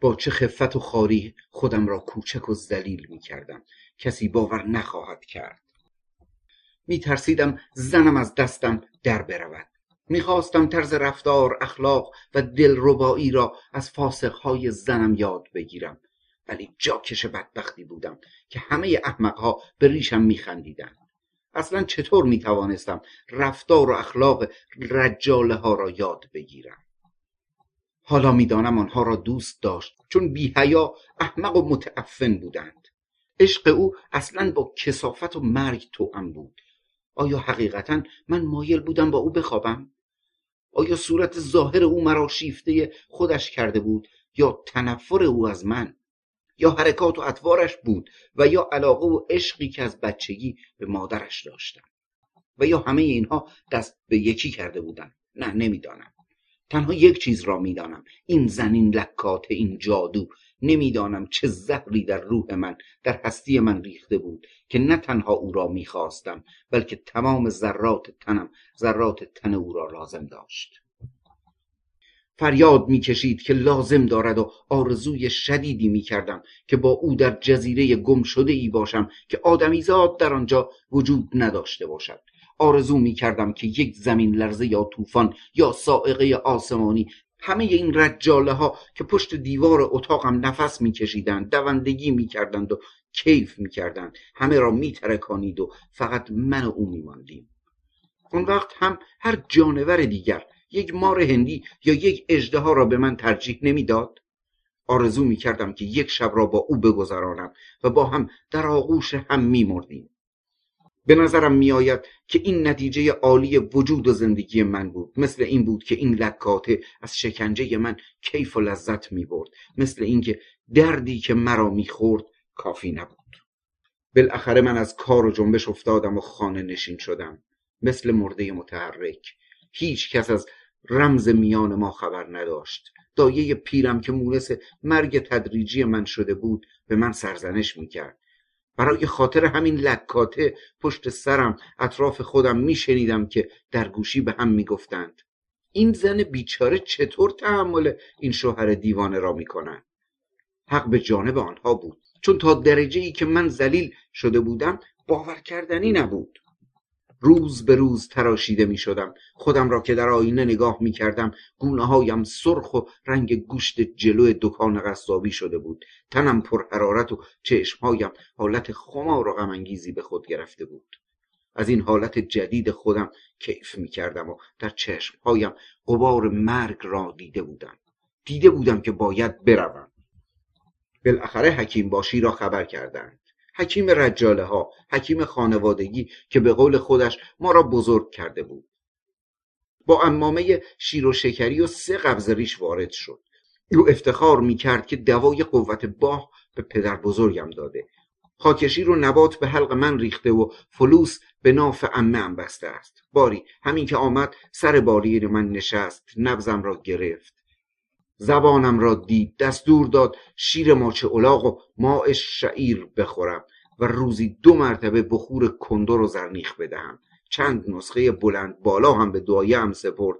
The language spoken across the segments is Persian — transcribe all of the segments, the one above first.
با چه خفت و خاری خودم را کوچک و ذلیل می کردم کسی باور نخواهد کرد. می ترسیدم زنم از دستم در برود. می‌خواستم طرز رفتار اخلاق و دلربایی را از فاسقهای زنم یاد بگیرم. ولی جاکش بدبختی بودم که همه احمقها به ریشم میخندیدند. اصلا چطور می‌توانستم رفتار و اخلاق رجاله ها را یاد بگیرم؟ حالا می‌دانم آنها را دوست داشت چون بیهیا احمق و متعفن بودند. عشق او اصلا با کسافت و مرگ توأم بود. آیا حقیقتا من مایل بودم با او بخوابم؟ آیا صورت ظاهر او مرا شیفته خودش کرده بود یا تنفر او از من؟ یا حرکات و اطوارش بود و یا علاقه و عشقی که از بچگی به مادرش داشتم؟ و یا همه اینها دست به یکی کرده بودن نه نمی‌دانم. تنها یک چیز را می‌دانم. این زنین لکات این جادو. نمی‌دانم چه زهری در روح من در هستی من ریخته بود که نه تنها او را می‌خواستم بلکه تمام ذرات تنم ذرات تن او را لازم داشت. فریاد می‌کشید که لازم دارد و آرزوی شدیدی می‌کردم که با او در جزیره گم شده ای باشم که آدمیزاد در آنجا وجود نداشته باشد. آرزو می‌کردم که یک زمین لرزه یا طوفان یا سائقه آسمانی همه این رجاله ها که پشت دیوار اتاقم نفس میکشیدند دوندگی می‌کردند و کیف می‌کردند. همه را میترکانید و فقط من و او میماندیم. اون وقت هم هر جانور دیگر یک مار هندی یا یک اژدها را به من ترجیح نمی‌داد. آرزو می‌کردم که یک شب را با او بگذرانم و با هم در آغوش هم میمردیم. به نظرم میآید که این نتیجه عالی وجود و زندگی من بود. مثل این بود که این لکاته از شکنجه من کیف و لذت می برد مثل اینکه دردی که مرا می‌خورد کافی نبود. بالاخره من از کار و جنبش افتادم و خانه نشین شدم. مثل مرده متحرک. هیچ کس از رمز میان ما خبر نداشت. دایه پیرم که مونس مرگ تدریجی من شده بود به من سرزنش می‌کرد. برای خاطر همین لکاته پشت سرم اطراف خودم میشنیدم که در گوشی به هم می‌گفتند. این زن بیچاره چطور تحمل این شوهر دیوانه را می‌کنند حق به جانب آنها بود. چون تا درجه ای که من زلیل شده بودم باور کردنی نبود. روز به روز تراشیده می شدم خودم را که در آینه نگاه می کردم گونه هایم سرخ و رنگ گوشت جلو دکان قصابی شده بود. تنم پر حرارت و چشمهایم حالت خمار و غمانگیزی به خود گرفته بود. از این حالت جدید خودم کیف می کردم و در چشمهایم غبار مرگ را دیده بودم. دیده بودم که باید بروم. بالاخره حکیم باشی را خبر کردند. حکیم رجاله ها حکیم خانوادگی که به قول خودش ما را بزرگ کرده بود. با امامه شیر و شکری و سه قبض ریش وارد شد. او افتخار می کرد که دوای قوت باه به پدر بزرگم داده. خاکشی رو نبات به حلق من ریخته و فلوس به ناف امه هم بسته است. باری همین که آمد سر بالین من نشست نبزم را گرفت. زبانم را دید دستور داد شیر ماچه الاغ و ماء شعیر بخورم. و روزی دو مرتبه بخور کندر و زرنیخ بدهم. چند نسخه بلند بالا هم به هم سپرد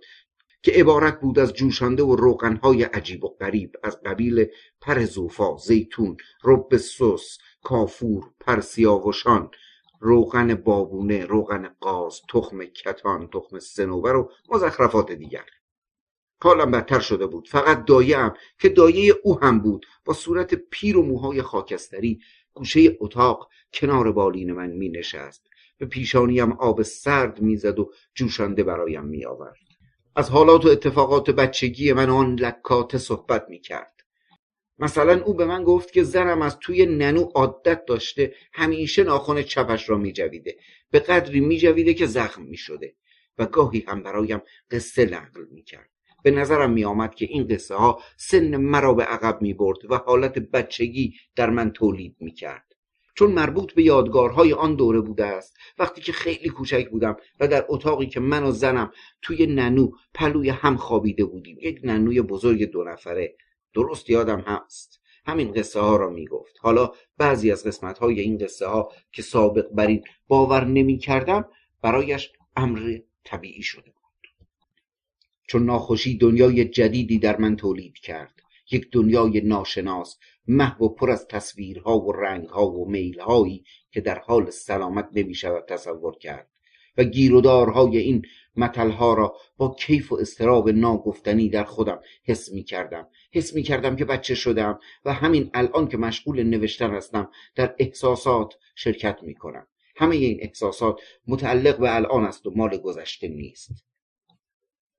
که عبارت بود از جوشانده و روغنهای عجیب و غریب از قبیل پر زوفا زیتون رب سس کافور پرسیاوشان روغن بابونه روغن قاز تخم کتان تخم سنوبر و مزخرفات دیگر. حالم بدتر شده بود. فقط دایم که دایه او هم بود. با صورت پیر و موهای خاکستری گوشه اتاق کنار بالین من می نشست به پیشانیم آب سرد می‌زد و جوشانده برایم می آورد از حالات و اتفاقات بچگی من آن لکات صحبت می کرد مثلا او به من گفت که زنم از توی ننو عادت داشته همیشه ناخن چپش را می جویده به قدری می جویده که زخم می شده و گاهی هم برایم قصه نقل می کرد به نظرم می آمد که این قصه ها سن مرا به عقب می برد و حالت بچگی در من تولید می کرد چون مربوط به یادگارهای آن دوره بوده است وقتی که خیلی کوچک بودم و در اتاقی که من و زنم توی ننو پلوی هم خوابیده بودیم. یک ننوی بزرگ دو نفره. درست یادم هست. همین قصه ها را می گفت حالا بعضی از قسمت های این قصه ها که سابق بر این باور نمی کردم برایش امر طبیعی شده چون ناخوشی دنیای جدیدی در من تولید کرد. یک دنیای ناشناس محو و پر از تصویرها و رنگها و میلهایی که در حال سلامت نمی‌شود تصور کرد. و گیرودارهای این متلها را با کیف و استراب ناگفتنی در خودم حس می کردم حس می کردم که بچه شدم و همین الان که مشغول نوشتن هستم در احساسات شرکت می کنم همه این احساسات متعلق به الان است و مال گذشته نیست.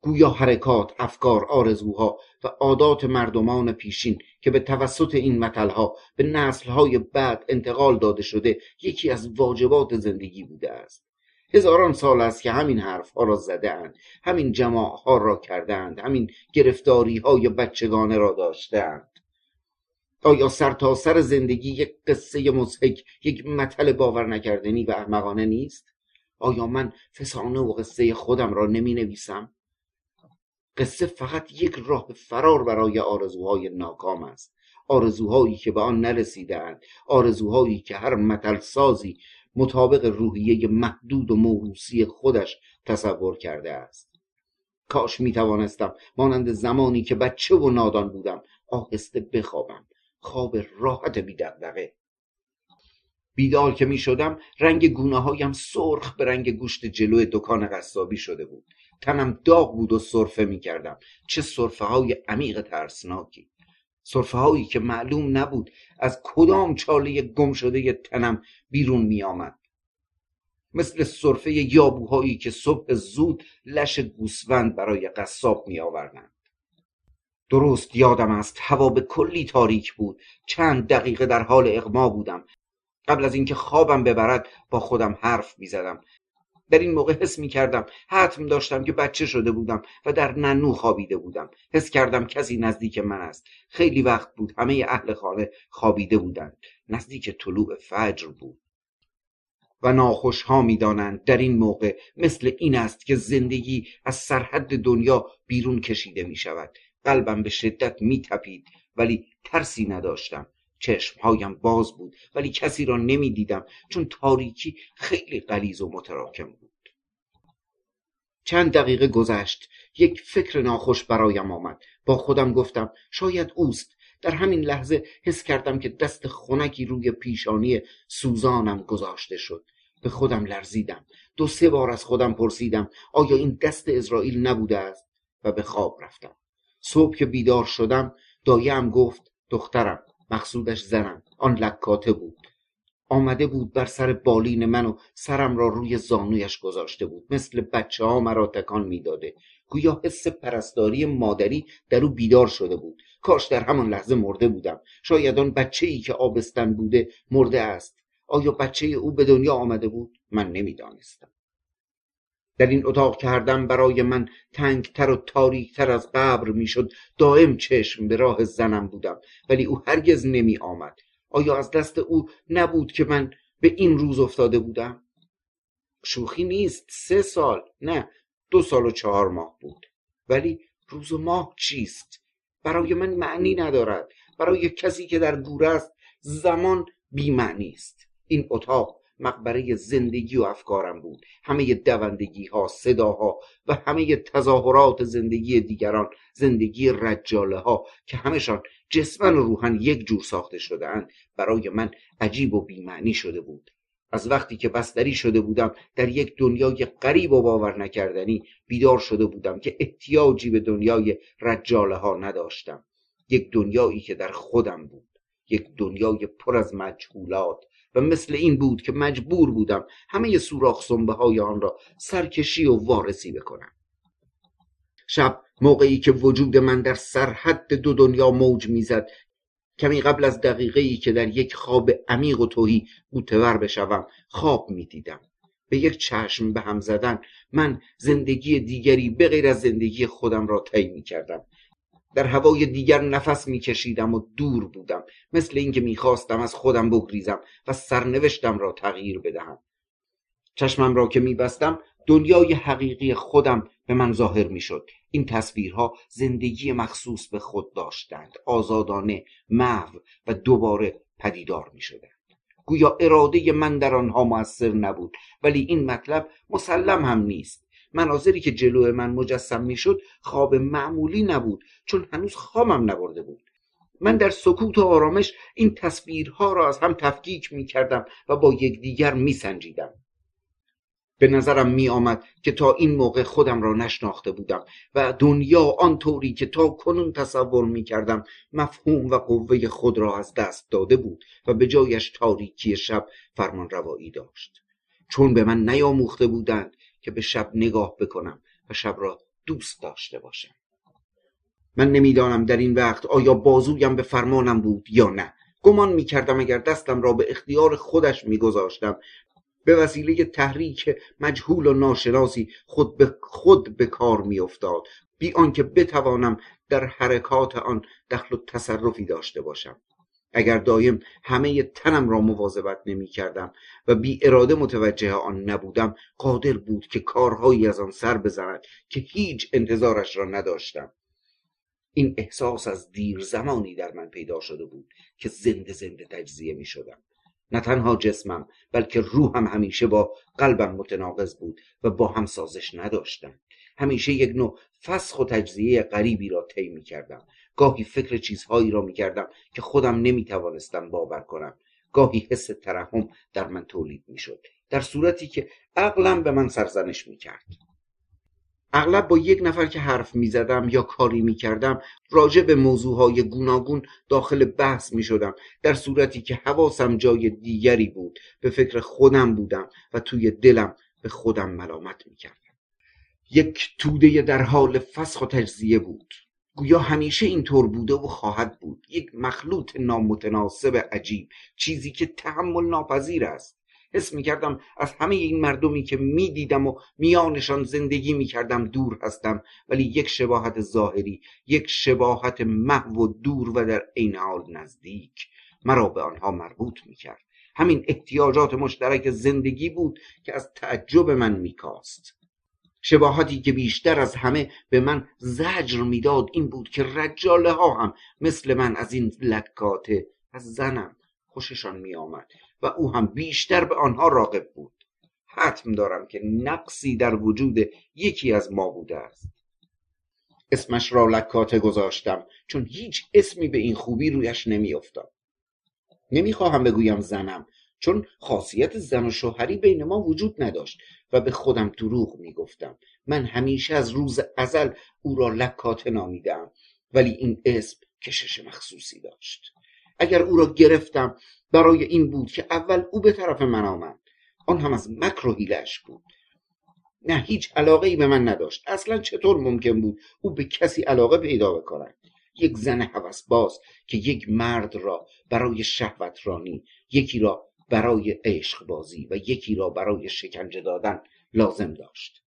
گویا حرکات، افکار، آرزوها و عادات مردمان پیشین که به توسط این متلها به نسلهای بعد انتقال داده شده یکی از واجبات زندگی بوده است. هزاران سال است که همین حرف ها را زدهاند همین جماع ها را کردند همین گرفتاری های بچگانه را داشتند آیا سر تا سر زندگی یک قصه مزهک یک مطل باور نکردنی و احمقانه نیست؟ آیا من فسانه و قصه خودم را نمی نویسم قصه فقط یک راه فرار برای آرزوهای ناکام است. آرزوهایی که به آن نرسیدهاند. آرزوهایی که هر متل سازی مطابق روحیه محدود و موروسی خودش تصور کرده است. کاش می توانستم مانند زمانی که بچه و نادان بودم آهسته بخوابم. خواب راحت بی دقدقه بیدار که می شدم رنگ گونه هایم سرخ به رنگ گوشت جلو دکان قصابی شده بود. تنم داغ بود و صرفه می کردم چه صرفه های عمیق ترسناکی. صرفه هایی که معلوم نبود از کدام چاله گم شده تنم بیرون می آمد مثل صرفه یابوهایی که صبح زود لش گوسفند برای قصاب می آوردند درست یادم است هوا به کلی تاریک بود. چند دقیقه در حال اغما بودم. قبل از اینکه خوابم ببرد با خودم حرف می زدم در این موقع حس می کردم حتم داشتم که بچه شده بودم و در ننو خوابیده بودم. حس کردم کسی نزدیک من است. خیلی وقت بود همه اهل خانه خوابیده بودند. نزدیک طلوع فجر بود. و ناخوش ها می دانند در این موقع مثل این است که زندگی از سرحد دنیا بیرون کشیده می شود قلبم به شدت می تپید ولی ترسی نداشتم. چشمهایم باز بود ولی کسی را نمی‌دیدم چون تاریکی خیلی غلیظ و متراکم بود. چند دقیقه گذشت یک فکر ناخوش برایم آمد. با خودم گفتم شاید اوست. در همین لحظه حس کردم که دست خنکی روی پیشانی سوزانم گذاشته شد. به خودم لرزیدم. دو سه بار از خودم پرسیدم آیا این دست اسرائیل نبوده است؟ و به خواب رفتم. صبح که بیدار شدم دایم گفت دخترم مقصودش زنم آن لکاته بود. آمده بود بر سر بالین من و سرم را روی زانویش گذاشته بود. مثل بچه ها مرا تکان می‌داده. گویا حس پرستاری مادری در او بیدار شده بود. کاش در همان لحظه مرده بودم. شاید آن بچه ای که آبستن بوده مرده است. آیا بچه او به دنیا آمده بود؟ من نمی‌دانستم. در این اتاق کردم برای من تنگتر و تاریکتر از قبر می‌شد. دائم چشم به راه زنم بودم ولی او هرگز نمی آمد آیا از دست او نبود که من به این روز افتاده بودم؟ شوخی نیست. سه سال. نه دو سال و چهار ماه بود. ولی روز و ماه چیست؟ برای من معنی ندارد. برای کسی که در گوره است زمان بیمعنی است. این اتاق مقبره زندگی و افکارم بود. همه دوندگی ها صداها و همه تظاهرات زندگی دیگران زندگی رجاله ها که همشان جسمن و روحن یک جور ساخته شده برای من عجیب و بیمعنی شده بود. از وقتی که بستری شده بودم در یک دنیای غریب و باور نکردنی بیدار شده بودم که احتیاجی به دنیای رجاله ها نداشتم. یک دنیایی که در خودم بود. یک دنیای پر از مجهولات و مثل این بود که مجبور بودم همه سوراخ سنبه های آن را سرکشی و وارسی بکنم. شب موقعی که وجود من در سرحد دو دنیا موج می‌زد کمی قبل از دقیقه ای که در یک خواب عمیق و توهی بوتور بشوم خواب می‌دیدم. به یک چشم به هم زدن من زندگی دیگری به غیر از زندگی خودم را طی می کردم در هوای دیگر نفس میکشیدم و دور بودم. مثل اینکه می‌خواستم از خودم بگریزم و سرنوشتم را تغییر بدهم. چشمم را که میبستم دنیای حقیقی خودم به من ظاهر می‌شد. این تصویرها زندگی مخصوص به خود داشتند. آزادانه محو و دوباره پدیدار می‌شدند. گویا اراده من در آنها موثر نبود ولی این مطلب مسلم هم نیست. مناظری که جلو من مجسم می‌شد خواب معمولی نبود چون هنوز خوابم نبرده بود من در سکوت و آرامش این تصویرها را از هم تفکیک می کردم و با یکدیگر می سنجیدم. به نظرم می آمد که تا این موقع خودم را نشناخته بودم و دنیا آنطوری که تا کنون تصور می کردم مفهوم و قوه خود را از دست داده بود و به جایش تاریکی شب فرمان روایی داشت چون به من نیاموخته بودند که به شب نگاه بکنم و شب را دوست داشته باشم. من نمی‌دانم در این وقت آیا بازویم به فرمانم بود یا نه. گمان می کردم اگر دستم را به اختیار خودش می گذاشتم به وسیله تحریک مجهول و ناشناسی خود به خود به کار می افتاد بی آنکه بتوانم در حرکات آن دخل و تصرفی داشته باشم. اگر دایم همه تنم را مواظبت نمی کردم و بی اراده متوجه آن نبودم قادر بود که کارهایی از آن سر بزند که هیچ انتظارش را نداشتم. این احساس از دیر زمانی در من پیدا شده بود که زنده زنده تجزیه می شدم نه تنها جسمم بلکه روحم همیشه با قلبم متناقض بود و با هم سازش نداشتم. همیشه یک نوع فسخ و تجزیه غریبی را طی می کردم گاهی فکر چیزهایی را می کردم که خودم نمی توانستم باور کنم. گاهی حس ترحم در من تولید می شد در صورتی که عقلم به من سرزنش می کرد اغلب با یک نفر که حرف می زدم یا کاری می کردم راجع به موضوعهای گوناگون داخل بحث می شدم در صورتی که حواسم جای دیگری بود به فکر خودم بودم و توی دلم به خودم ملامت می کردم یک توده در حال فسخ و تجزیه بود. گویا همیشه اینطور بوده و خواهد بود. یک مخلوط نامتناسب عجیب چیزی که تحمل ناپذیر است. حس می کردم از همه این مردمی که می دیدم و میانشان زندگی می کردم دور هستم ولی یک شباهت ظاهری یک شباهت محو و دور و در عین حال نزدیک مرا به آنها مربوط می کرد همین احتیاجات مشترک زندگی بود که از تعجب من میکاست. شباهتی که بیشتر از همه به من زجر می‌داد این بود که رجاله ها هم مثل من از این لکاته از زنم خوششان می آمد و او هم بیشتر به آنها راقب بود. حتم دارم که نقصی در وجود یکی از ما بوده است. اسمش را لکاته گذاشتم چون هیچ اسمی به این خوبی رویش نمیافتاد. نمی‌خواهم بگویم زنم. چون خاصیت زن و شوهری بین ما وجود نداشت و به خودم دروغ می‌گفتم. من همیشه از روز ازل او را لکاته نامیدم ولی این اسم کشش مخصوصی داشت. اگر او را گرفتم برای این بود که اول او به طرف من آمد. آن هم از مکر و هیلش بود. نه هیچ علاقه ای به من نداشت. اصلا چطور ممکن بود او به کسی علاقه پیدا بکند؟ یک زن باز که یک مرد را برای شهوت رانی یکی را برای عشق بازی و یکی را برای شکنجه دادن لازم داشت.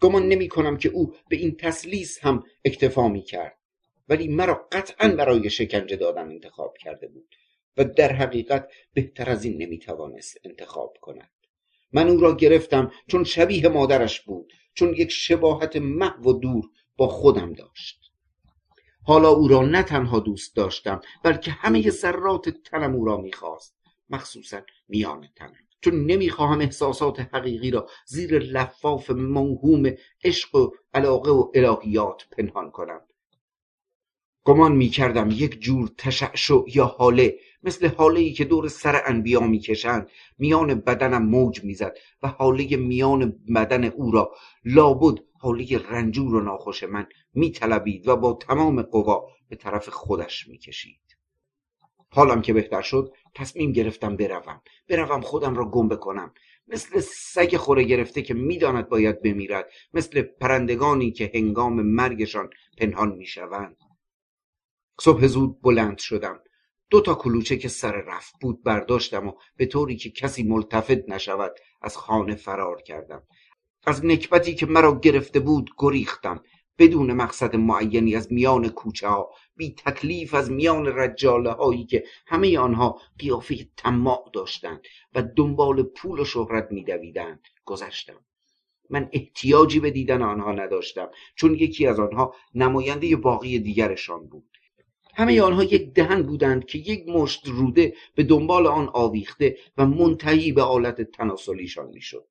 گمان نمی کنم که او به این تسلیس هم اکتفا می کرد ولی مرا قطعا برای شکنجه دادن انتخاب کرده بود و در حقیقت بهتر از این نمی‌توانست انتخاب کند. من او را گرفتم چون شبیه مادرش بود چون یک شباهت محو و دور با خودم داشت. حالا او را نه تنها دوست داشتم بلکه همه ذرات تنم او را می‌خواست. مخصوصا میان تنم چون نمی‌خواهم احساسات حقیقی را زیر لفاف موهوم عشق و علاقه و الهیات پنهان کنم. گمان می کردم یک جور تشعشع یا حاله مثل حاله ای که دور سر انبیا می‌کشند میان بدنم موج می‌زد و حاله میان بدن او را. لابد حاله رنجور و ناخوش من میطلبید و با تمام قوا به طرف خودش می‌کشید. حالم که بهتر شد تصمیم گرفتم بروم. بروم خودم را گم بکنم. مثل سگ خوره گرفته که می‌داند باید بمیرد. مثل پرندگانی که هنگام مرگشان پنهان می‌شوند. صبح زود بلند شدم. دو تا کلوچه که سر رفت بود برداشتم و به طوری که کسی ملتفت نشود از خانه فرار کردم. از نکبتی که مرا گرفته بود گریختم. بدون مقصد معینی از میان کوچه ها بی تکلیف از میان رجاله هایی که همه آنها قیافه تماع داشتند و دنبال پول و شهرت میدویدند گذشتم. من احتیاجی به دیدن آنها نداشتم چون یکی از آنها نماینده باقی دیگرشان بود. همه آنها یک دهن بودند که یک مشت روده به دنبال آن آویخته و منتهی به آلت تناسلیشان می‌شد.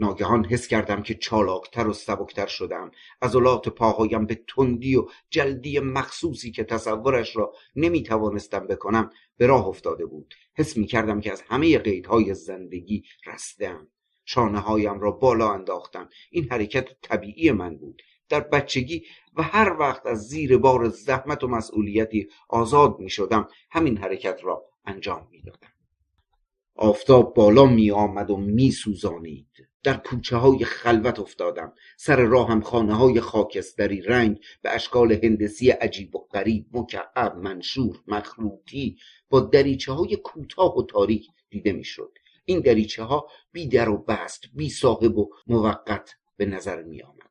ناگهان حس کردم که چالاکتر و سبکتر شدم. عضلات پاهایم به تندی و جلدی مخصوصی که تصورش را نمی‌توانستم بکنم به راه افتاده بود. حس می کردم که از همه قیدهای زندگی رستم شانه هایم را بالا انداختم. این حرکت طبیعی من بود. در بچگی و هر وقت از زیر بار زحمت و مسئولیتی آزاد می شدم همین حرکت را انجام می دادم. آفتاب بالا می آمد و می سوزانید. در کوچه های خلوت افتادم. سر راهم خانه های خاکستری رنگ به اشکال هندسی عجیب و غریب مکعب منشور مخروطی با دریچه های کوتاه و تاریک دیده می‌شد. این دریچه ها بی در و بست بی صاحب و موقت به نظر می آمد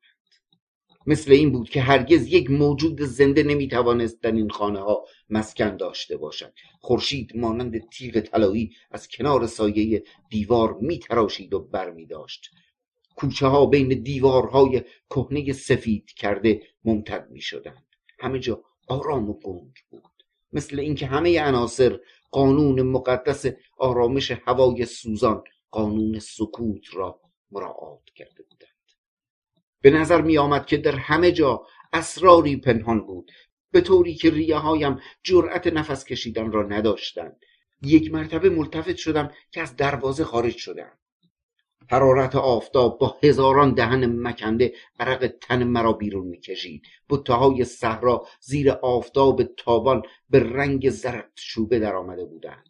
مثل این بود که هرگز یک موجود زنده نمی‌توانست در این خانه ها مسکن داشته باشد. خورشید مانند تیغ طلایی از کنار سایه دیوار میتراشید و برمیداشت. کوچه ها بین دیوارهای کهنه سفید کرده ممتد می شدند همه جا آرام و گنگ بود. مثل اینکه همه عناصر قانون مقدس آرامش هوای سوزان قانون سکوت را مراعات کرده بودند. به نظر می آمد که در همه جا اسراری پنهان بود. به طوری که ریه هایم جرأت نفس کشیدن را نداشتند. یک مرتبه ملتفت شدم که از دروازه خارج شدم. حرارت آفتاب با هزاران دهن مکنده عرق تن مرا بیرون می‌کشید. بوته های صحرا زیر آفتاب تابان به رنگ زرد شوبه در آمده بودند.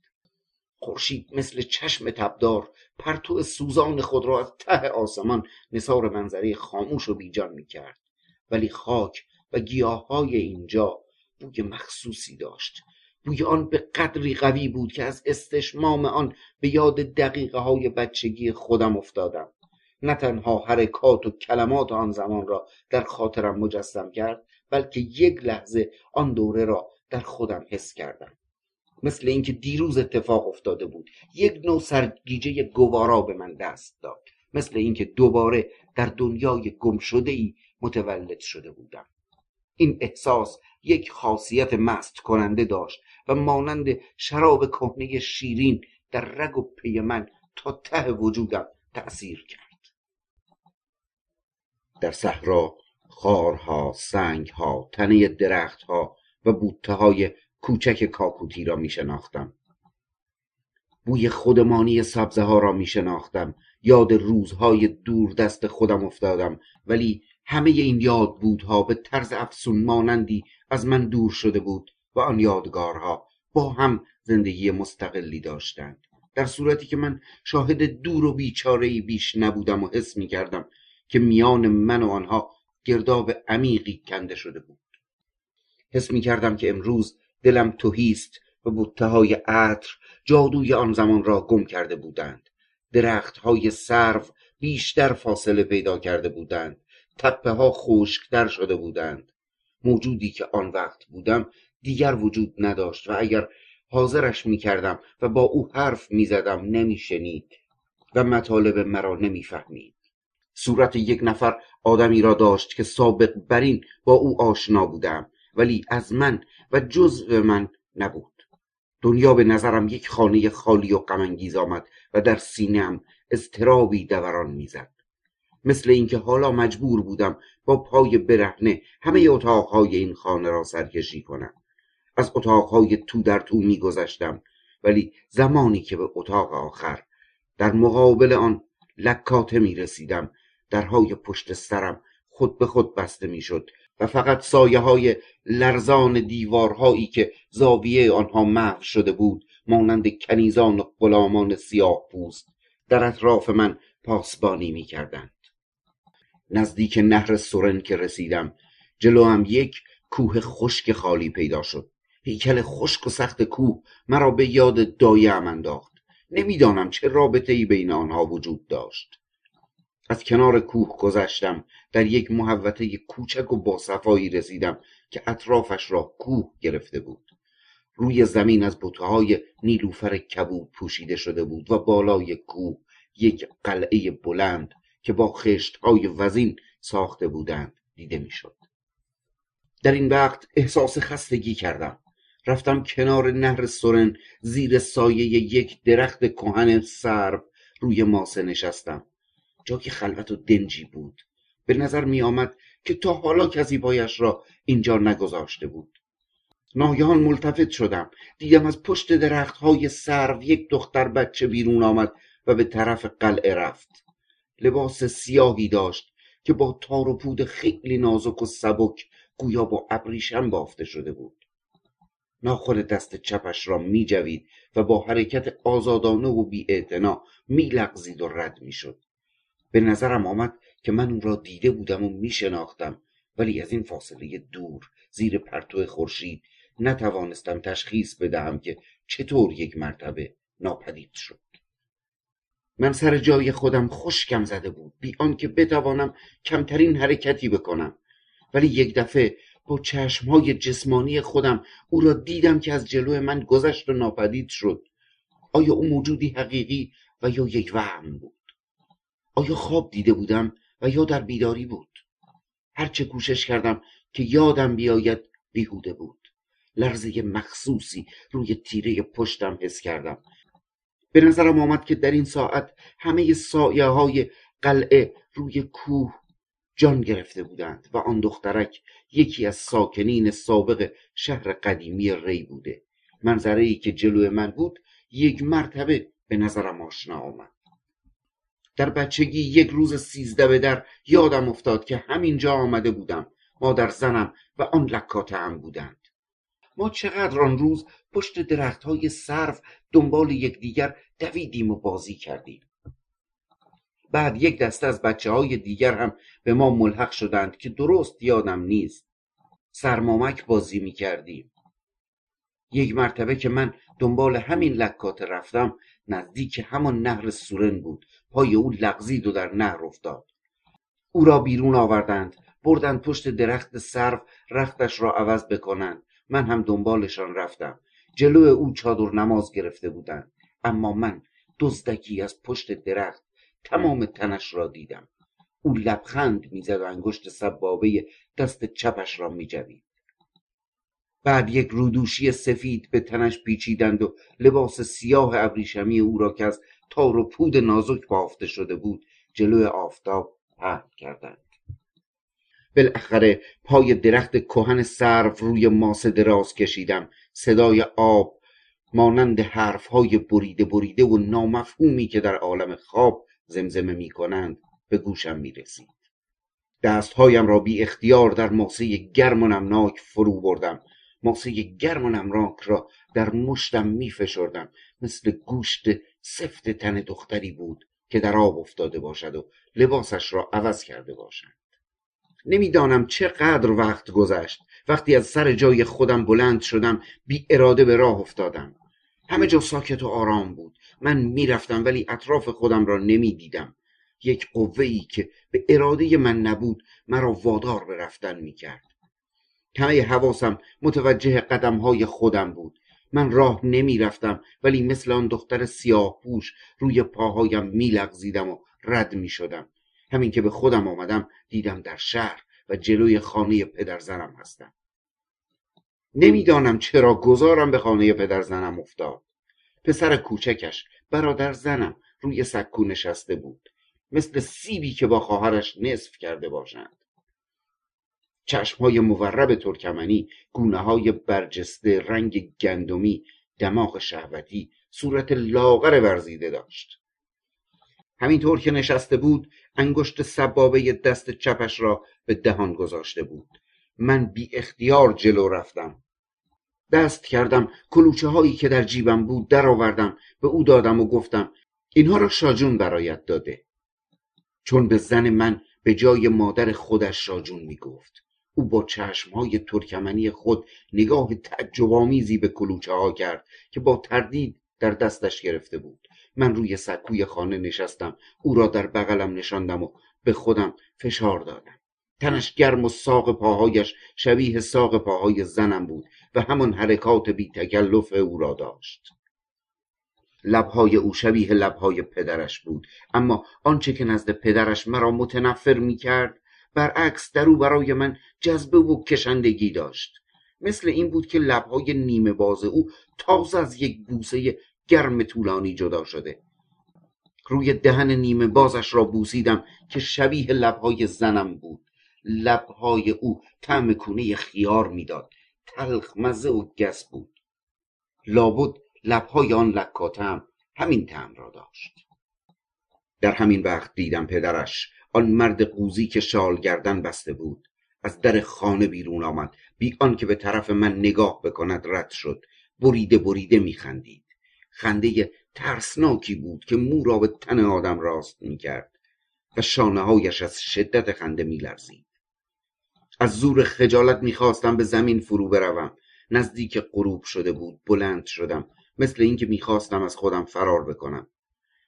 خورشید مثل چشم تبدار پرتو سوزان خود را از ته آسمان نثار منظره خاموش و بیجان می‌کرد. ولی خاک و های اینجا بوی مخصوصی داشت. بوی آن به قدری قوی بود که از استشمام آن به یاد دقیقه های بچگی خودم افتادم. نه تنها حرکات و کلمات آن زمان را در خاطرم مجسم کرد بلکه یک لحظه آن دوره را در خودم حس کردم. مثل اینکه دیروز اتفاق افتاده بود. یک نوع سرگیجه گوارا به من دست داد. مثل اینکه دوباره در دنیای گم شده ای متولد شده بودم. این احساس یک خاصیت مست کننده داشت و مانند شراب کهنه شیرین در رگ و پی من تا ته وجودم تأثیر کرد. در صحرا خارها سنگها تنه درختها و بوته های کوچک کاکوتی را می شناختم بوی خودمانی سبزه ها را می شناختم یاد روزهای دور دست خودم افتادم. ولی همه این یاد بودها به طرز افسون مانندی از من دور شده بود و آن یادگارها با هم زندگی مستقلی داشتند. در صورتی که من شاهد دور و بیچاره بیش نبودم و حس می کردم که میان من و آنها گرداب عمیقی کنده شده بود. حس می کردم که امروز دلم توهیست و بوته های عطر جادوی آن زمان را گم کرده بودند. درخت های سرو بیشتر فاصله پیدا کرده بودند. تپه ها خشکتر شده بودند. موجودی که آن وقت بودم دیگر وجود نداشت و اگر حاضرش می کردم و با او حرف می زدم نمی شنید و مطالب مرا نمی فهمید. صورت یک نفر آدمی را داشت که سابق برین با او آشنا بودم. ولی از من و جزء من نبود. دنیا به نظرم یک خانه خالی و غمانگیز آمد و در سینهام اضطرابی دوران می‌زد. مثل اینکه حالا مجبور بودم با پای برهنه همه اتاقهای این خانه را سرکشی کنم. از اتاقهای تو در تو میگذشتم ولی زمانی که به اتاق آخر در مقابل آن لکاته می رسیدم درهای پشت سرم خود به خود بسته می‌شد. و فقط سایه های لرزان دیوارهایی که زاویه آنها محو شده بود مانند کنیزان و غلامان سیاه پوست در اطراف من پاسبانی می کردند. نزدیک نهر سورن که رسیدم جلو هم یک کوه خشک خالی پیدا شد. هیکل خشک و سخت کوه مرا به یاد دایه انداخت. نمی‌دانم چه رابطه ای بین آنها وجود داشت. از کنار کوه گذشتم. در یک محوطه کوچک و باصفایی رسیدم که اطرافش را کوه گرفته بود. روی زمین از های نیلوفر کبود پوشیده شده بود و بالای کوه یک قلعه بلند که با های وزین ساخته بودند دیده می‌شد. در این وقت احساس خستگی کردم. رفتم کنار نهر سرن زیر سایه یک درخت کهن سرب روی ماسه نشستم. جای خلوت و دنجی بود. به نظر می آمد که تا حالا کسی پایش را اینجا نگذاشته بود. ناگهان ملتفت شدم. دیدم از پشت درخت های سرو یک دختر بچه بیرون آمد و به طرف قلعه رفت. لباس سیاهی داشت که با تار و پود خیلی نازک و سبک گویا با ابریشم بافته شده بود. ناخن دست چپش را می جوید و با حرکت آزادانه و بی می لغزید و رد می شد. به نظرم آمد که من او را دیده بودم و می شناختم ولی از این فاصله دور زیر پرتو خورشید نتوانستم تشخیص بدهم که چطور یک مرتبه ناپدید شد. من سر جای خودم خشکم زده بود بی آنکه بتوانم کمترین حرکتی بکنم. ولی یک دفعه با چشمهای جسمانی خودم او را دیدم که از جلو من گذشت و ناپدید شد. آیا او موجودی حقیقی و یا یک وهم بود؟ آیا خواب دیده بودم و یا در بیداری بود؟ هرچه کوشش کردم که یادم بیاید بیهوده بود. لرزه مخصوصی روی تیره پشتم حس کردم. به نظرم آمد که در این ساعت همه سایه های قلعه روی کوه جان گرفته بودند و آن دخترک یکی از ساکنین سابق شهر قدیمی ری بوده. منظره ای که جلو من بود یک مرتبه به نظرم آشنا آمد. در بچگی یک روز سیزده به در یادم افتاد که همینجا آمده بودم. مادر زنم و آن لکات هم بودند. ما چقدر آن روز پشت درخت های سرف دنبال یکدیگر دویدیم و بازی کردیم. بعد یک دسته از بچه های دیگر هم به ما ملحق شدند که درست یادم نیست. سرمامک بازی می کردیم یک مرتبه که من دنبال همین لکات رفتم نزدیک همان نهر سورن بود. پای او لغزید و در نهر افتاد. او را بیرون آوردند بردند پشت درخت سرف رختش را عوض بکنند. من هم دنبالشان رفتم. جلو او چادر نماز گرفته بودند. اما من دزدکی از پشت درخت تمام تنش را دیدم. او لبخند می‌زد و انگشت سبابه دست چپش را میجوید. بعد یک رودوشی سفید به تنش پیچیدند و لباس سیاه ابریشمی او را که از تار و پود نازک بافته شده بود جلو آفتاب پهن کردند. بالاخره پای درخت کهن سرو روی ماسه دراز کشیدم. صدای آب مانند حرفهای بریده بریده و نامفهومی که در عالم خواب زمزمه می کنند به گوشم می رسید دستهایم را بی اختیار در ماسه گرم و نمناک فرو بردم. ماسه گرم و نمناک را در مشتم می فشردم مثل گوشت سفت تن دختری بود که در آب افتاده باشد و لباسش را عوض کرده باشند نمی‌دانم چقدر وقت گذشت. وقتی از سر جای خودم بلند شدم بی اراده به راه افتادم. همه جا ساکت و آرام بود. من می‌رفتم ولی اطراف خودم را نمی‌دیدم. یک قوه ای که به اراده من نبود مرا وادار به رفتن می‌کرد. همه حواسم متوجه قدم های خودم بود. من راه نمی‌رفتم ولی مثل آن دختر سیاه پوش روی پاهایم میلغزیدم و رد می‌شدم. همین که به خودم آمدم دیدم در شهر و جلوی خانه پدر زنم هستم. نمی‌دانم چرا گذارم به خانه پدر زنم افتاد. پسر کوچکش برادر زنم روی سکو نشسته بود. مثل سیبی که با خواهرش نصف کرده باشند. چشمهای مورب ترکمنی گونه های برجسته رنگ گندمی دماغ شهوتی صورت لاغر ورزیده داشت. همینطور که نشسته بود انگشت سبابه دست چپش را به دهان گذاشته بود. من بی اختیار جلو رفتم. دست کردم کلوچه هایی که در جیبم بود درآوردم به او دادم و گفتم اینها را شاجون برایت داده. چون به زن من به جای مادر خودش شاجون می گفت او با چشم های ترکمنی خود نگاه تعجبآمیزی به کلوچه ها کرد که با تردید در دستش گرفته بود. من روی سکوی خانه نشستم. او را در بغلم نشاندم و به خودم فشار دادم. تنش گرم و ساق پاهایش شبیه ساق پاهای زنم بود و همان حرکات بی تکلف او را داشت. لبهای او شبیه لبهای پدرش بود اما آنچه که نزد پدرش مرا متنفر می کرد برعکس در او برای من جذبه و کشندگی داشت. مثل این بود که لبهای نیمه باز او تازه از یک بوسه گرم طولانی جدا شده. روی دهن نیمه بازش را بوسیدم که شبیه لبهای زنم بود. لبهای او طعم کونه خیار می‌داد. تلخ مزه و گس بود. لابد لبهای آن لکاتم همین طعم را داشت. در همین وقت دیدم پدرش آن مرد قوزی که شال گردن بسته بود. از در خانه بیرون آمد. بی آنکه به طرف من نگاه بکند رد شد. بریده بریده میخندید خنده ترسناکی بود که مو را به تن آدم راست می‌کرد و شانه هایش از شدت خنده میلرزید از زور خجالت می‌خواستم به زمین فرو بروم. نزدیک غروب شده بود. بلند شدم. مثل اینکه می‌خواستم از خودم فرار بکنم.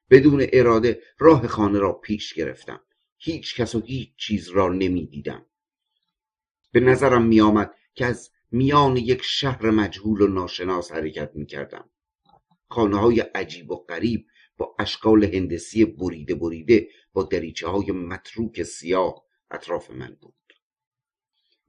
بدون اراده راه خانه را پیش گرفتم. هیچ کس و هیچ چیز را نمی‌دیدم. به نظرم میآمد که از میان یک شهر مجهول و ناشناس حرکت می‌کردم. خانه های عجیب و غریب با اشکال هندسی بریده بریده با دریچه های متروک سیاه اطراف من بود.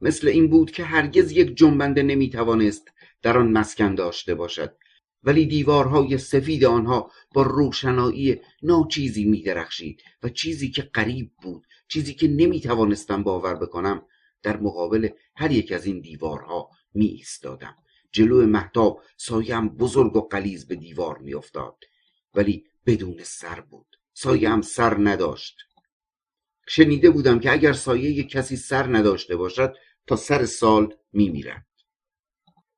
مثل این بود که هرگز یک جنبنده نمی‌توانست در آن مسکن داشته باشد ولی دیوارهای سفید آنها با روشنایی ناچیزی میدرخشید و چیزی که غریب بود چیزی که نمی‌توانستم باور بکنم در مقابل هر یک از این دیوارها می ایستادم جلو محتاب سایم بزرگ و قلیز به دیوار میافتاد. ولی بدون سر بود. سایم سر نداشت. شنیده بودم که اگر سایه کسی سر نداشته باشد تا سر سال میمیرد.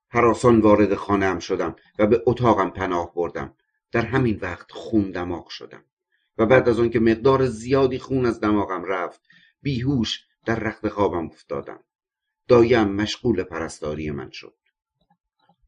حراسان وارد خانهام شدم و به اتاقم پناه بردم. در همین وقت خون دماغ شدم و بعد از آنکه مقدار زیادی خون از دماغم رفت بیهوش در رخت خوابم افتادم. دایم مشغول پرستاری من شد.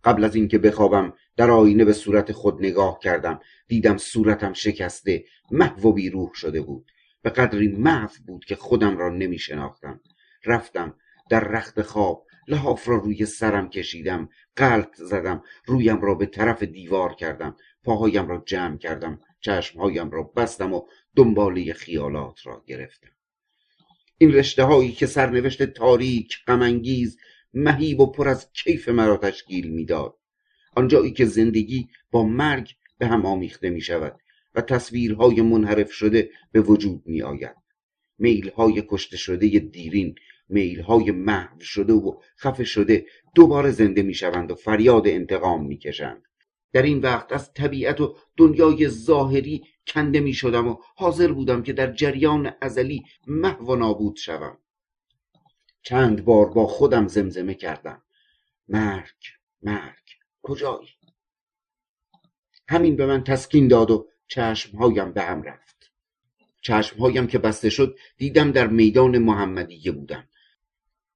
قبل از اینکه بخوابم در آینه به صورت خود نگاه کردم. دیدم صورتم شکسته محو و بیروح شده بود. به قدری محو بود که خودم را نمی شناختم رفتم در رخت خواب لحاف را روی سرم کشیدم قلط زدم رویم را به طرف دیوار کردم پاهایم را جمع کردم چشمهایم را بستم و دنباله خیالات را گرفتم. این رشته هایی که سرنوشت تاریک غمانگیز مهیب و پر از کیف مرا تشکیل می‌داد. آنجایی که زندگی با مرگ به هم آمیخته می شود و تصویرهای منحرف شده به وجود می آید میلهای کشته شده دیرین میلهای محو شده و خفه شده دوباره زنده می شوند و فریاد انتقام می کشند در این وقت از طبیعت و دنیای ظاهری کنده می شدم و حاضر بودم که در جریان ازلی محو و نابود شوم. چند بار با خودم زمزمه کردم. مرگ مرگ کجایی؟ همین به من تسکین داد و چشمهایم به هم رفت. چشمهایم که بسته شد دیدم در میدان محمدیه بودم.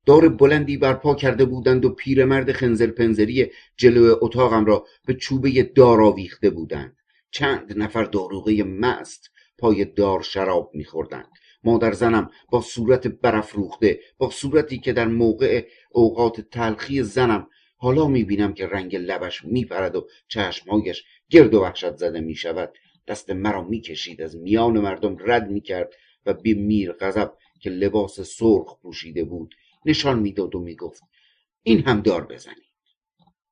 دار بلندی برپا کرده بودند و پیرمرد خنزل پنزری جلو اتاقم را به چوبه دار آویخته بودند. چند نفر داروغه مست پای دار شراب میخوردند. مادر زنم با صورت برافروخته با صورتی که در موقع اوقات تلخی زنم حالا می‌بینم که رنگ لبش میپرد و چشمهایش گرد و وحشت زده می‌شود. دست مرا می‌کشید از میان مردم رد می‌کرد و به میر غضب که لباس سرخ پوشیده بود نشان می‌داد و می‌گفت این هم دار بزنید.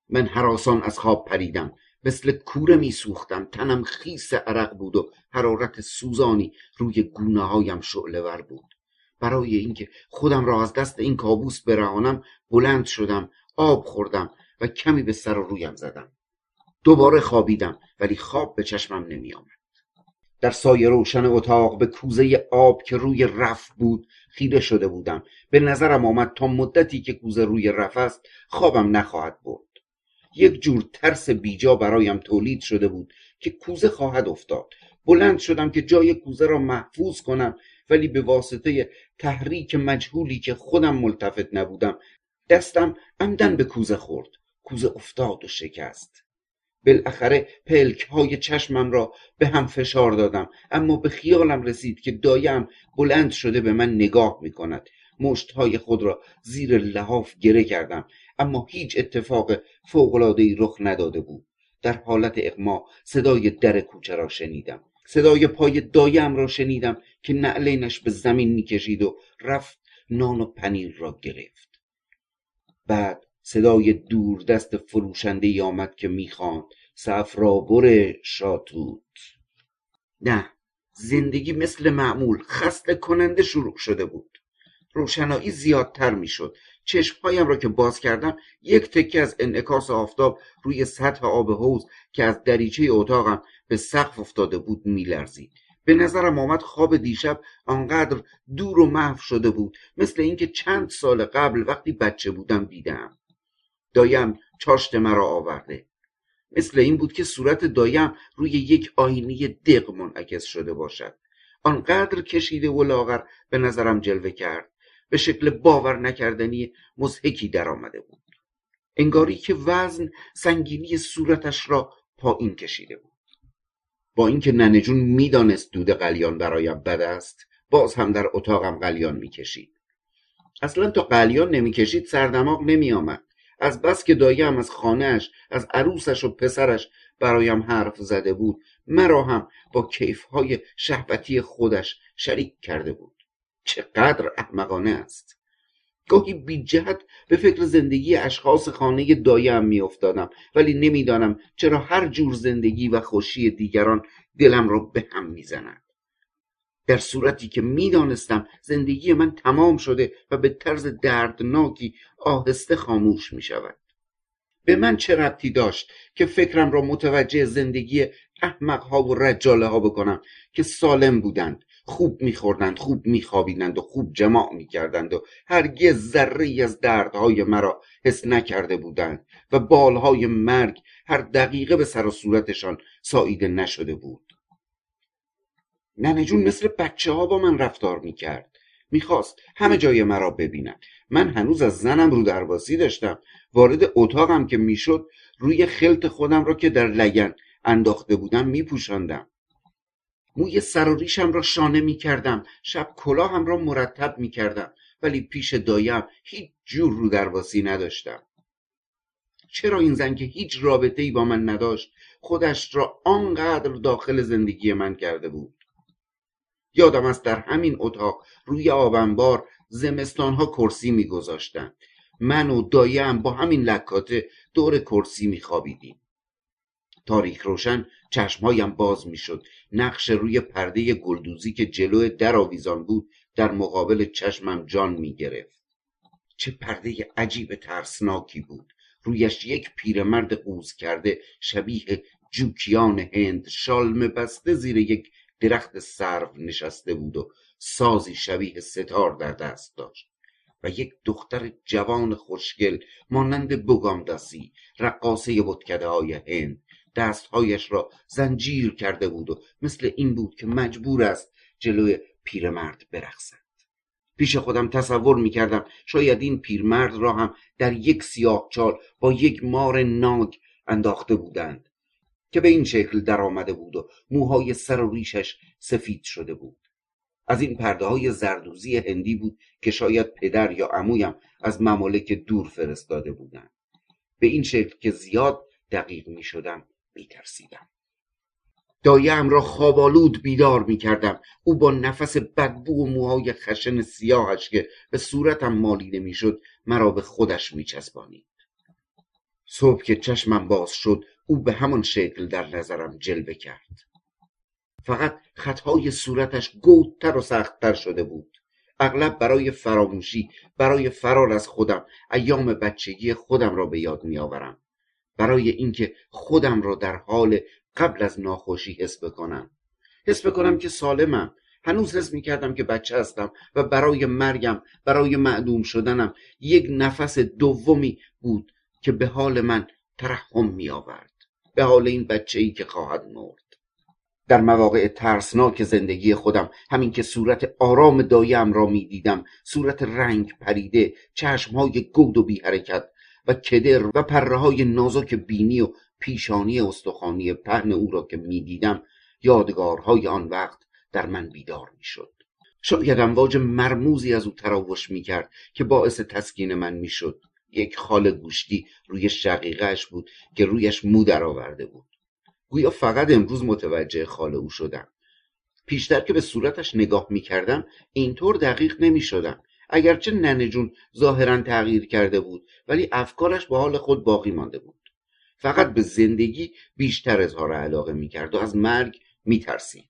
من حراسان از خواب پریدم مثل کوره میسوختم تنم خیس عرق بود و حرارت سوزانی روی گونه هایم شعله ور بود. برای اینکه خودم را از دست این کابوس برهانم بلند شدم آب خوردم و کمی به سر و رویم زدم. دوباره خوابیدم ولی خواب به چشمم نمی. در سایه روشن اتاق به کوزه آب که روی رف بود خیره شده بودم. به نظرم آمد تا مدتی که کوزه روی رف است خوابم نخواهد برد. یک جور ترس بیجا برایم تولید شده بود که کوزه خواهد افتاد. بلند شدم که جای کوزه را محفوظ کنم ولی به واسطه تحریک مجهولی که خودم ملتفت نبودم دستم عمدن به کوزه خورد. کوزه افتاد و شکست. بالاخره پلک های چشمم را به هم فشار دادم. اما به خیالم رسید که دایم بلند شده به من نگاه می کند مشت های خود را زیر لحاف گره کردم. اما هیچ اتفاق فوقلادهی رخ نداده بود. در حالت اقما صدای در کوچه را شنیدم. صدای پای دایم را شنیدم که نعلینش به زمین می‌کشید و رفت نان و پنیر را گرفت. بعد صدای دور دست فروشنده آمد که می‌خواند. صفرابر شاتوت. نه زندگی مثل معمول خسته کننده شروع شده بود. روشنایی زیادتر می‌شد. چشمهایم را که باز کردم یک تکه از انعکاس آفتاب روی سطح آب حوز که از دریچه اتاقم به سقف افتاده بود میلرزید. به نظرم آمد خواب دیشب آنقدر دور و محو شده بود مثل اینکه چند سال قبل وقتی بچه بودم دیدم. دایم چاشت مرا آورده. مثل این بود که صورت دایم روی یک آینه دق منعکس شده باشد. آنقدر کشیده و لاغر به نظرم جلوه کرد. به شکل باور نکردنی مزهکی در آمده بود. انگاری که وزن سنگینی صورتش را پایین کشیده بود. با اینکه ننجون می‌دانست دود قلیان برایم بد است باز هم در اتاقم قلیان می‌کشید. اصلا تا قلیان نمی‌کشید سردماغ نمیآمد. از بس که دایم از خانهاش از عروسش و پسرش برایم حرف زده بود مرا هم با کیفهای شهوتی خودش شریک کرده بود. چقدر احمقانه است! گاهی بی جهت به فکر زندگی اشخاص خانه دایم میافتادم ولی نمی‌دانم چرا هر جور زندگی و خوشی دیگران دلم را به هم می‌زند. در صورتی که می‌دانستم زندگی من تمام شده و به طرز دردناکی آهسته خاموش می شود به من چه ربطی داشت که فکرم را متوجه زندگی احمقها و رجاله ها بکنم که سالم بودند خوب میخوردند خوب میخوابیدند و خوب جماع می‌کردند و هرگز ذره از دردهای مرا حس نکرده بودند و بالهای مرگ هر دقیقه به سر و صورتشان ساییده نشده بود. ننه جون مثل بچه ها با من رفتار می‌کرد. می‌خواست همه جای مرا ببیند من هنوز از زنم رو درواسی داشتم. وارد اتاقم که می‌شد روی خلط خودم را که در لگن انداخته بودم میپوشاندم. موی سر و ریشم را شانه می کردم شب کلاهم را مرتب می کردم ولی پیش دایم هیچ جور رو درواسی نداشتم. چرا این زن که هیچ رابطه ای با من نداشت خودش را آنقدر داخل زندگی من کرده بود؟ یادم است در همین اتاق روی آبنبار زمستانها کرسی میگذاشتند من و دایم با همین لکاته دور کرسی میخوابیدیم. تاریک روشن چشمهایم باز می‌شد. نقش روی پرده گلدوزی که جلو در آویزان بود در مقابل چشمم جان می‌گرفت. چه پرده عجیب ترسناکی بود. رویش یک پیرمرد قوز کرده شبیه جوکیان هند شالم بسته زیر یک درخت سرو نشسته بود و سازی شبیه ستار در دست داشت و یک دختر جوان خوشگل مانند بگامداسی رقاصه بتکده های هند دستهایش را زنجیر کرده بود و مثل این بود که مجبور است جلوی پیرمرد برقصد. پیش خودم تصور می کردم شاید این پیرمرد را هم در یک سیاه چال با یک مار ناگ انداخته بودند. که به این شکل در آمده بود و موهای سر و ریشش سفید شده بود. از این پرده های زردوزی هندی بود که شاید پدر یا عمویم از ممالک دور فرستاده بودند. به این شکل که زیاد دقیق می شدم می ترسیدم دایم را خوابالود بیدار می کردم او با نفس بدبو و موهای خشن سیاهش که به صورتم مالیده می شد مرا به خودش می چسبانید صبح که چشمم باز شد او به همان شکل در نظرم جلوه کرد. فقط خطهای صورتش گودتر و سختتر شده بود. اغلب برای فراموشی برای فرار از خودم ایام بچگی خودم را به یاد میآورم. برای اینکه خودم را در حال قبل از ناخوشی حس بکنم. حس بکنم که سالمم. هنوز حس می‌کردم که بچه هستم و برای مرگم برای معدوم شدنم یک نفس دومی بود که به حال من ترحم می آورد به حال این بچه ای که خواهد مرد. در مواقع ترسناک زندگی خودم همین که صورت آرام دایم را می دیدم صورت رنگ پریده چشمهای گود و بی حرکت و کدر و پره های نازک بینی و پیشانی استخوانی پهن او را که می دیدم یادگارهای آن وقت در من بیدار می شد شاید امواج مرموزی از او تراوش می کرد که باعث تسکین من می شد یک خال گوشتی روی شقیقهش بود که رویش مو آورده بود. گویا فقط امروز متوجه خاله او شدم. پیشتر که به صورتش نگاه می کردم اینطور دقیق نمی شدم اگرچه ننه جون ظاهرا تغییر کرده بود ولی افکارش به حال خود باقی مانده بود. فقط به زندگی بیشتر اظهار علاقه می کرد و از مرگ می ترسید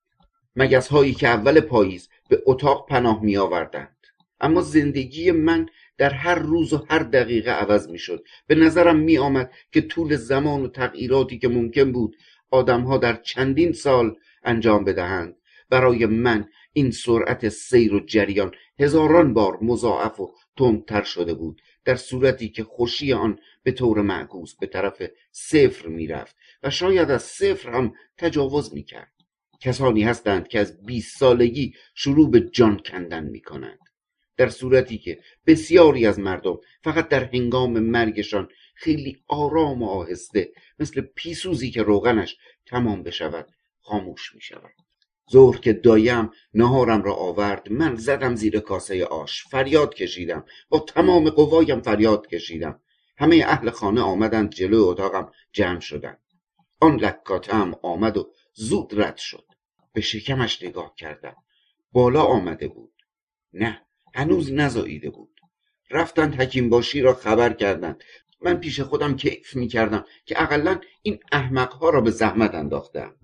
مگس هایی که اول پاییز به اتاق پناه می آوردند اما زندگی من در هر روز و هر دقیقه عوض می شد به نظرم می آمد که طول زمان و تغییراتی که ممکن بود آدمها در چندین سال انجام بدهند. برای من این سرعت سیر و جریان هزاران بار مضاعف و تندتر شده بود. در صورتی که خوشی آن به طور معکوس به طرف صفر می‌رفت و شاید از صفر هم تجاوز می‌کرد. کسانی هستند که از 20 سالگی شروع به جان کندن می‌کنند. در صورتی که بسیاری از مردم فقط در هنگام مرگشان خیلی آرام و آهسته مثل پیسوزی که روغنش تمام بشود خاموش می شود ظهر که دایم نهارم را آورد من زدم زیر کاسه آش فریاد کشیدم با تمام قوایم فریاد کشیدم. همه اهل خانه آمدند جلو اتاقم جمع شدند. آن لکاته هم آمد و زود رد شد. به شکمش نگاه کردم. بالا آمده بود. نه. هنوز نزاییده بود. رفتند حکیم باشی را خبر کردند من پیش خودم کیف می کردم که اقلا این احمقها را به زحمت انداختم.